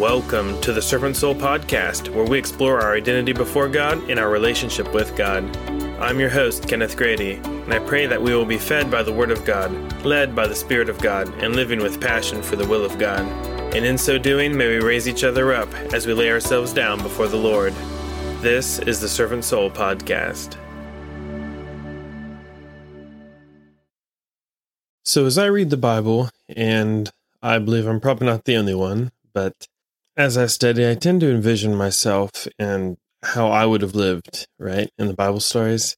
Welcome to the Servant Soul Podcast, where we explore our identity before God and our relationship with God. I'm your host, Kenneth Grady, and I pray that we will be fed by the Word of God, led by the Spirit of God, and living with passion for the will of God. And in so doing, may we raise each other up as we lay ourselves down before the Lord. This is the Servant Soul Podcast. So, as I read the Bible, and I believe I'm probably not the only one, but as I study, I tend to envision myself and how I would have lived, right, in the Bible stories.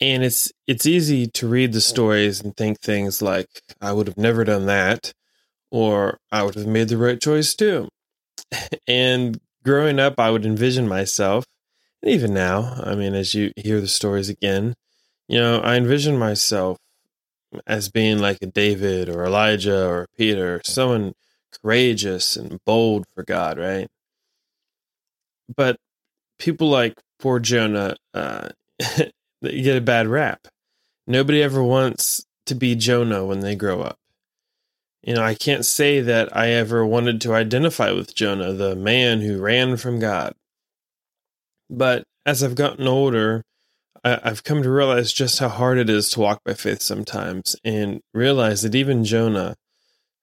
And it's it's easy to read the stories and think things like I would have never done that or I would have made the right choice too. and growing up, I would envision myself, and even now, I mean as you hear the stories again, you know, I envision myself as being like a David or Elijah or Peter, someone courageous and bold for God, right? But people like poor Jonah uh, get a bad rap. Nobody ever wants to be Jonah when they grow up. You know, I can't say that I ever wanted to identify with Jonah, the man who ran from God. But as I've gotten older, I, I've come to realize just how hard it is to walk by faith sometimes and realize that even Jonah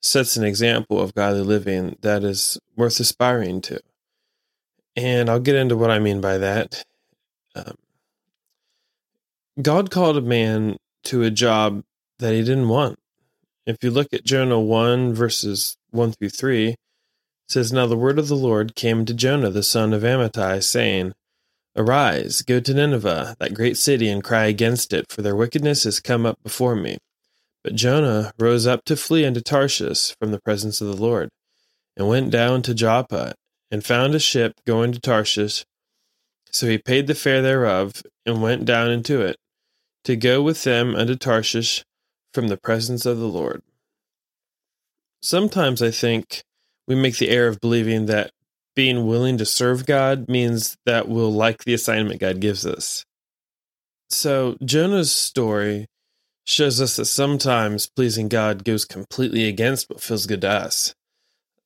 sets an example of godly living that is worth aspiring to. And I'll get into what I mean by that. Um, God called a man to a job that he didn't want. If you look at Jonah 1, verses 1 through 3, it says, Now the word of the Lord came to Jonah the son of Amittai, saying, Arise, go to Nineveh, that great city, and cry against it, for their wickedness has come up before me. But Jonah rose up to flee into Tarshish from the presence of the Lord, and went down to Joppa, and found a ship going to Tarshish. So he paid the fare thereof, and went down into it, to go with them unto Tarshish from the presence of the Lord. Sometimes I think we make the error of believing that being willing to serve God means that we'll like the assignment God gives us. So Jonah's story shows us that sometimes pleasing God goes completely against what feels good to us.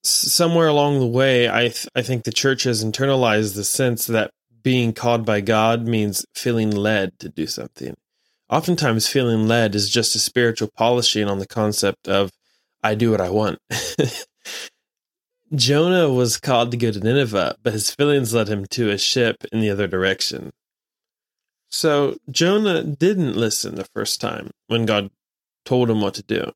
Somewhere along the way, I th- I think the church has internalized the sense that being called by God means feeling led to do something. Oftentimes, feeling led is just a spiritual polishing on the concept of I do what I want. Jonah was called to go to Nineveh, but his feelings led him to a ship in the other direction. So Jonah didn't listen the first time when God told him what to do.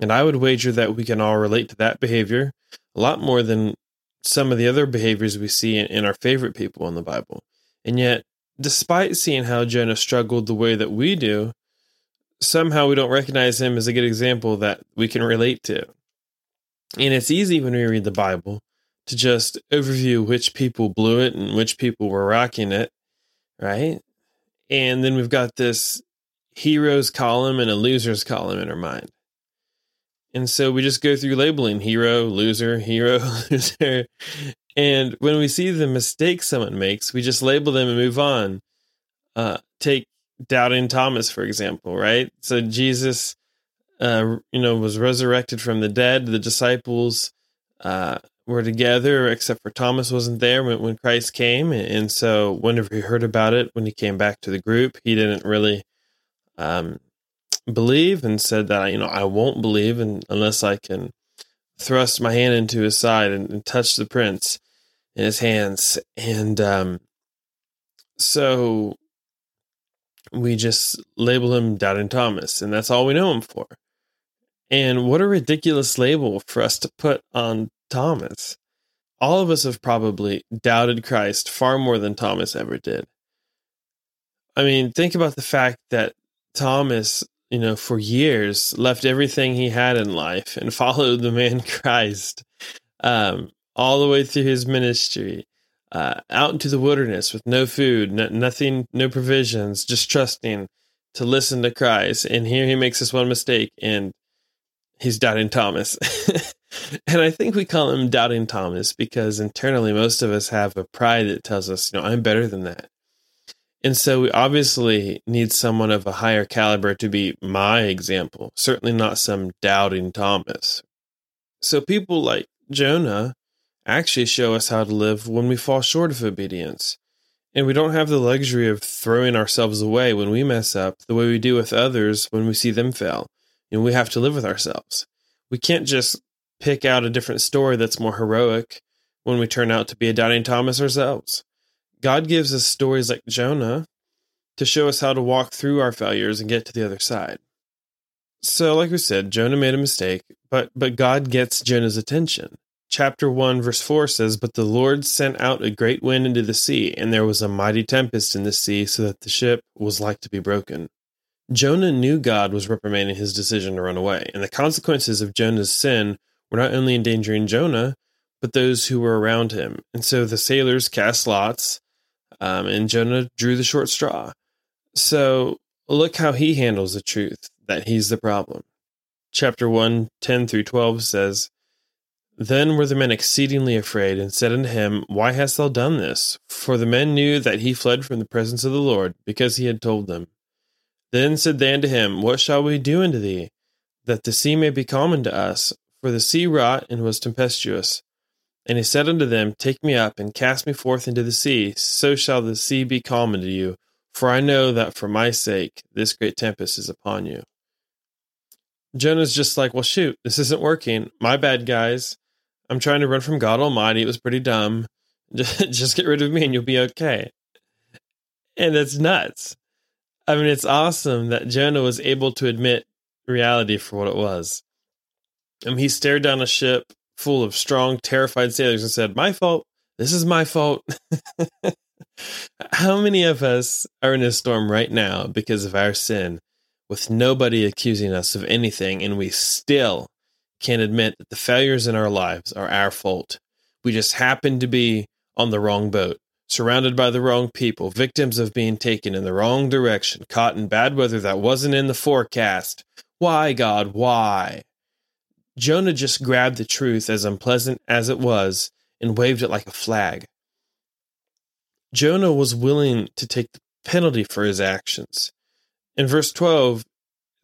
And I would wager that we can all relate to that behavior a lot more than some of the other behaviors we see in, our favorite people in the Bible. And yet, despite seeing how Jonah struggled the way that we do, somehow we don't recognize him as a good example that we can relate to. And it's easy when we read the Bible to just overview which people blew it and which people were rocking it, right? And then we've got this heroes column and a losers column in our mind. And so we just go through labeling hero, loser, hero, loser. And when we see the mistake someone makes, we just label them and move on. Uh, take doubting Thomas, for example, right? So Jesus, uh, you know, was resurrected from the dead. The disciples uh, were together, except for Thomas wasn't there when, when Christ came. And so, whenever he heard about it, when he came back to the group, he didn't really um, believe and said that, you know, I won't believe unless I can thrust my hand into his side and, and touch the prints in his hands. And um, so, we just label him Doubting Thomas, and that's all we know him for. And what a ridiculous label for us to put on Thomas. All of us have probably doubted Christ far more than Thomas ever did. I mean, think about the fact that Thomas, you know, for years left everything he had in life and followed the man Christ um, all the way through his ministry, uh, out into the wilderness with no food, no, nothing, no provisions, just trusting to listen to Christ. And here he makes this one mistake and he's doubting Thomas. and I think we call him doubting Thomas because internally most of us have a pride that tells us, you know, I'm better than that. And so we obviously need someone of a higher caliber to be my example, certainly not some doubting Thomas. So people like Jonah actually show us how to live when we fall short of obedience. And we don't have the luxury of throwing ourselves away when we mess up the way we do with others when we see them fail. And we have to live with ourselves. We can't just pick out a different story that's more heroic when we turn out to be a doubting Thomas ourselves. God gives us stories like Jonah to show us how to walk through our failures and get to the other side. So, like we said, Jonah made a mistake, but but God gets Jonah's attention. Chapter 1 verse 4 says, "But the Lord sent out a great wind into the sea, and there was a mighty tempest in the sea, so that the ship was like to be broken." Jonah knew God was reprimanding his decision to run away, and the consequences of Jonah's sin were not only endangering Jonah, but those who were around him. And so the sailors cast lots, um, and Jonah drew the short straw. So look how he handles the truth that he's the problem. Chapter 1, 10 through 12 says, Then were the men exceedingly afraid, and said unto him, Why hast thou done this? For the men knew that he fled from the presence of the Lord, because he had told them. Then said they unto him, What shall we do unto thee, that the sea may be calm unto us? For the sea wrought and was tempestuous. And he said unto them, Take me up, and cast me forth into the sea, so shall the sea be calm unto you, for I know that for my sake this great tempest is upon you. Jonah's just like, Well, shoot, this isn't working. My bad, guys. I'm trying to run from God Almighty. It was pretty dumb. Just get rid of me and you'll be okay. And it's nuts. I mean, it's awesome that Jonah was able to admit reality for what it was. I mean, he stared down a ship full of strong, terrified sailors and said, My fault. This is my fault. How many of us are in a storm right now because of our sin, with nobody accusing us of anything, and we still can't admit that the failures in our lives are our fault? We just happen to be on the wrong boat, surrounded by the wrong people, victims of being taken in the wrong direction, caught in bad weather that wasn't in the forecast. Why, God, why? Jonah just grabbed the truth, as unpleasant as it was, and waved it like a flag. Jonah was willing to take the penalty for his actions. In verse 12, it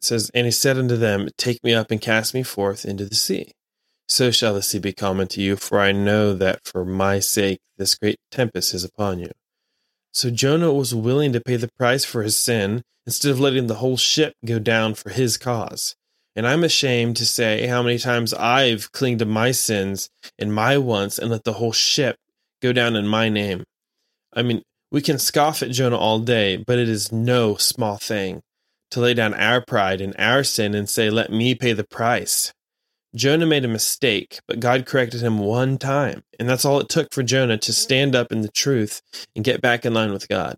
says, And he said unto them, Take me up and cast me forth into the sea. So shall the sea be calm unto you, for I know that for my sake this great tempest is upon you. So Jonah was willing to pay the price for his sin instead of letting the whole ship go down for his cause. And I'm ashamed to say how many times I've clinged to my sins and my wants and let the whole ship go down in my name. I mean, we can scoff at Jonah all day, but it is no small thing to lay down our pride and our sin and say, Let me pay the price. Jonah made a mistake, but God corrected him one time. And that's all it took for Jonah to stand up in the truth and get back in line with God.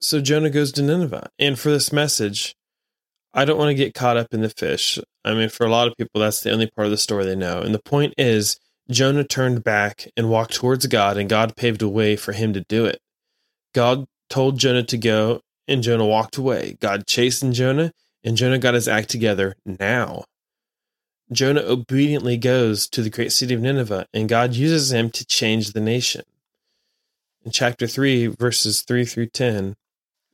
So Jonah goes to Nineveh. And for this message, I don't want to get caught up in the fish. I mean, for a lot of people, that's the only part of the story they know. And the point is, Jonah turned back and walked towards God, and God paved a way for him to do it. God told Jonah to go, and Jonah walked away. God chastened Jonah, and Jonah got his act together now. Jonah obediently goes to the great city of Nineveh, and God uses him to change the nation. In chapter 3, verses 3 through 10,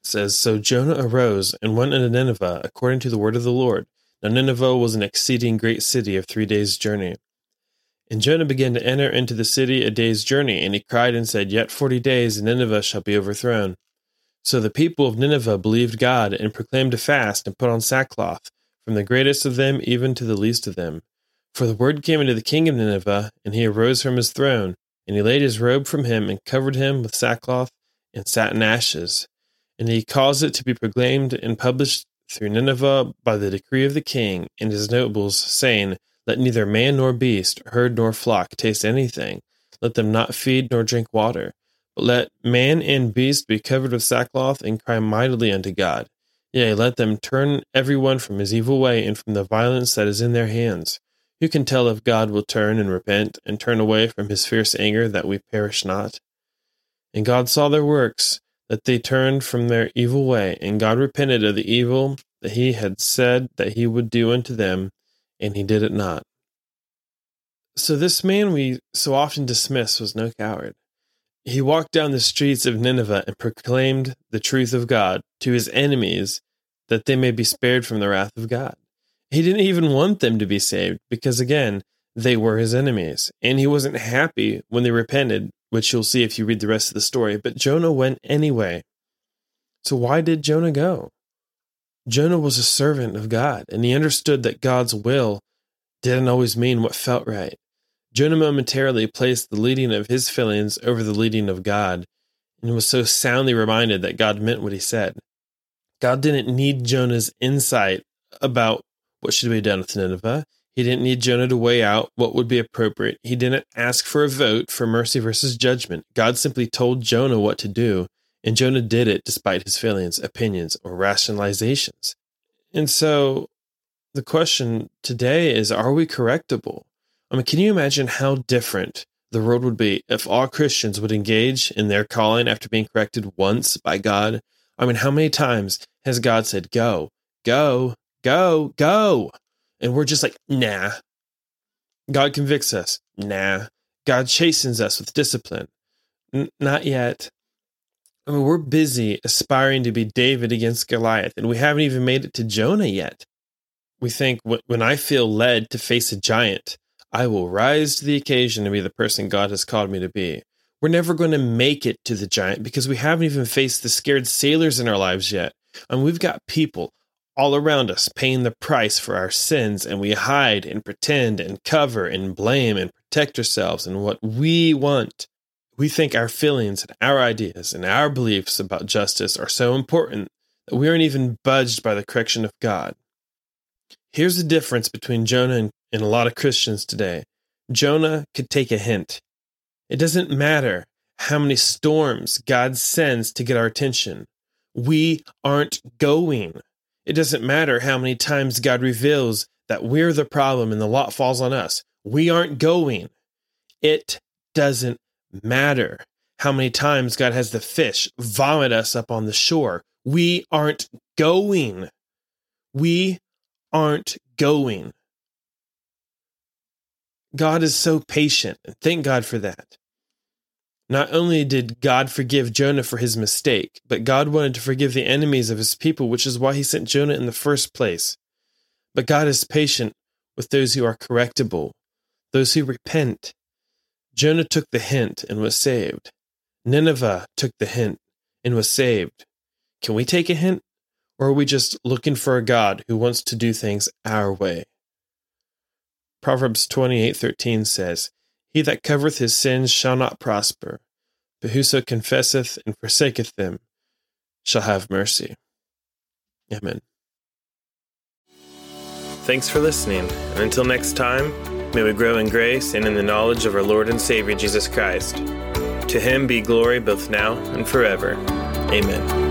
says, So Jonah arose and went into Nineveh according to the word of the Lord. Now Nineveh was an exceeding great city of three days' journey. And Jonah began to enter into the city a day's journey, and he cried and said, Yet forty days, and Nineveh shall be overthrown. So the people of Nineveh believed God, and proclaimed a fast, and put on sackcloth, from the greatest of them even to the least of them. For the word came into the king of Nineveh, and he arose from his throne, and he laid his robe from him, and covered him with sackcloth, and sat in ashes. And he caused it to be proclaimed and published through Nineveh by the decree of the king and his nobles, saying, Let neither man nor beast, herd nor flock taste anything. Let them not feed nor drink water. But let man and beast be covered with sackcloth and cry mightily unto God. Yea, let them turn every one from his evil way and from the violence that is in their hands. Who can tell if God will turn and repent and turn away from his fierce anger that we perish not? And God saw their works that they turned from their evil way, and God repented of the evil that he had said that he would do unto them, and he did it not. So, this man we so often dismiss was no coward. He walked down the streets of Nineveh and proclaimed the truth of God to his enemies that they may be spared from the wrath of God. He didn't even want them to be saved because, again, they were his enemies, and he wasn't happy when they repented, which you'll see if you read the rest of the story. But Jonah went anyway. So why did Jonah go? Jonah was a servant of God, and he understood that God's will didn't always mean what felt right. Jonah momentarily placed the leading of his feelings over the leading of God, and was so soundly reminded that God meant what he said. God didn't need Jonah's insight about what should be done with Nineveh. He didn't need Jonah to weigh out what would be appropriate. He didn't ask for a vote for mercy versus judgment. God simply told Jonah what to do, and Jonah did it despite his feelings, opinions, or rationalizations. And so the question today is are we correctable? I mean, can you imagine how different the world would be if all Christians would engage in their calling after being corrected once by God? I mean, how many times has God said, go, go, go, go? And we're just like, nah. God convicts us. Nah. God chastens us with discipline. N- not yet. I mean, we're busy aspiring to be David against Goliath, and we haven't even made it to Jonah yet. We think when I feel led to face a giant, I will rise to the occasion and be the person God has called me to be. We're never going to make it to the giant because we haven't even faced the scared sailors in our lives yet. And we've got people all around us paying the price for our sins, and we hide and pretend and cover and blame and protect ourselves and what we want. We think our feelings and our ideas and our beliefs about justice are so important that we aren't even budged by the correction of God. Here's the difference between Jonah and in a lot of Christians today. Jonah could take a hint. It doesn't matter how many storms God sends to get our attention. We aren't going. It doesn't matter how many times God reveals that we're the problem and the lot falls on us. We aren't going. It doesn't matter how many times God has the fish vomit us up on the shore. We aren't going. We aren't going. God is so patient, and thank God for that. Not only did God forgive Jonah for his mistake, but God wanted to forgive the enemies of his people, which is why he sent Jonah in the first place. But God is patient with those who are correctable, those who repent. Jonah took the hint and was saved. Nineveh took the hint and was saved. Can we take a hint? Or are we just looking for a God who wants to do things our way? Proverbs 28:13 says, He that covereth his sins shall not prosper, but whoso confesseth and forsaketh them shall have mercy. Amen. Thanks for listening, and until next time, may we grow in grace and in the knowledge of our Lord and Savior Jesus Christ. To him be glory both now and forever. Amen.